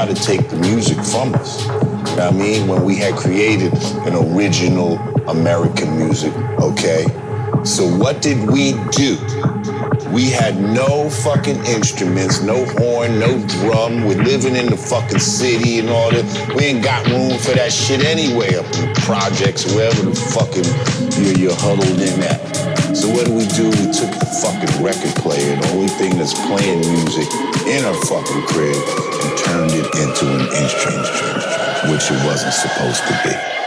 tried to take the music from us. You know what I mean? When we had created an original American music, okay? So what did we do? We had no fucking instruments, no horn, no drum. We're living in the fucking city and all that. We ain't got room for that shit anyway up in projects, wherever the fucking you're, you're huddled in at. So what do we do? We took the fucking record player, the only thing that's playing music in our fucking crib, and turned it into an instrument, which it wasn't supposed to be.